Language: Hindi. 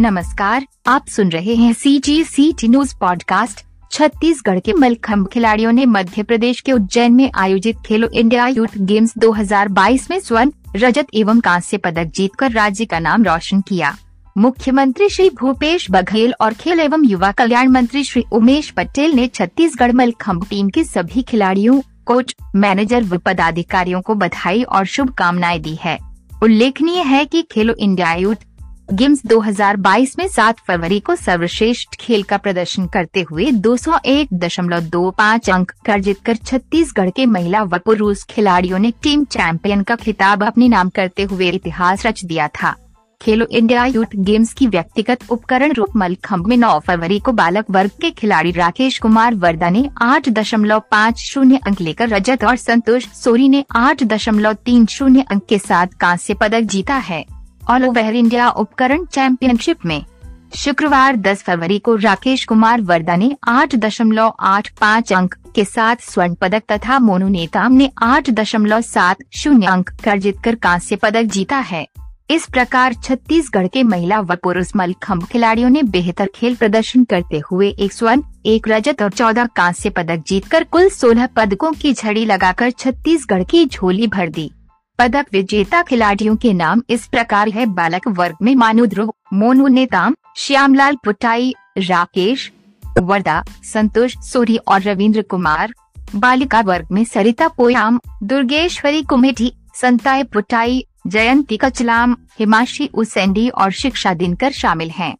नमस्कार, आप सुन रहे हैं C G C T news podcast Chhattisgarh के मलखम्भ खिलाड़ियों ने मध्य प्रदेश के उज्जैन में आयोजित खेलो इंडिया यूथ गेम्स 2022 में स्वर्ण, रजत एवं कांस्य पदक जीतकर राज्य का नाम रोशन किया। मुख्यमंत्री श्री भूपेश बघेल और खेल एवं युवा कल्याण मंत्री श्री उमेश पटेल ने छत्तीसगढ़ मलखम्भ टीम के सभी खिलाड़ियों, कोच, मैनेजर व पदाधिकारियों को बधाई और शुभकामनाएँ दी है। उल्लेखनीय है कि खेलो इंडिया यूथ गेम्स 2022 में 7 फरवरी को सर्वश्रेष्ठ खेल का प्रदर्शन करते हुए 201.25 अंक अर्जित कर छत्तीसगढ़ के महिला व पुरुष खिलाड़ियों ने टीम चैंपियन का खिताब अपने नाम करते हुए इतिहास रच दिया था। खेलो इंडिया यूथ गेम्स की व्यक्तिगत उपकरण रूप मलखम्भ में 9 फरवरी को बालक वर्ग के खिलाड़ी राकेश कुमार वर्दा ने आठ दशमलव पाँच शून्य अंक लेकर रजत और संतोष सोरी ने आठ दशमलव तीन शून्य अंक के साथ कांस्य पदक जीता है। ऑल ओवर इंडिया उपकरण चैंपियनशिप में। शुक्रवार 10 फरवरी को राकेश कुमार वर्दा ने आठ दशमलव आठ पाँच अंक के साथ स्वर्ण पदक तथा मोनू नेताम ने आठ दशमलव सात शून्य अंक अर्जित कर कांस्य पदक जीता है। इस प्रकार छत्तीसगढ़ के महिला व पुरुष मलखम्भ खिलाड़ियों ने बेहतर खेल प्रदर्शन करते हुए एक स्वर्ण, एक रजत और चौदह कांस्य पदक जीतकर कुल सोलह पदकों की झड़ी लगाकर छत्तीसगढ़ की झोली भर दी। पदक विजेता खिलाड़ियों के नाम इस प्रकार है बालक वर्ग में मानु ध्रुव, मोनू नेताम, श्यामलाल पुटाई, राकेश, वर्दा, संतोष सोरी और रविंद्र कुमार बालिका वर्ग में सरिता पोयाम, दुर्गेश्वरी कुमेठी, संताय पुटाई, जयंती कचलाम, हिमाशी उसेंडी और शिक्षा दिनकर शामिल हैं।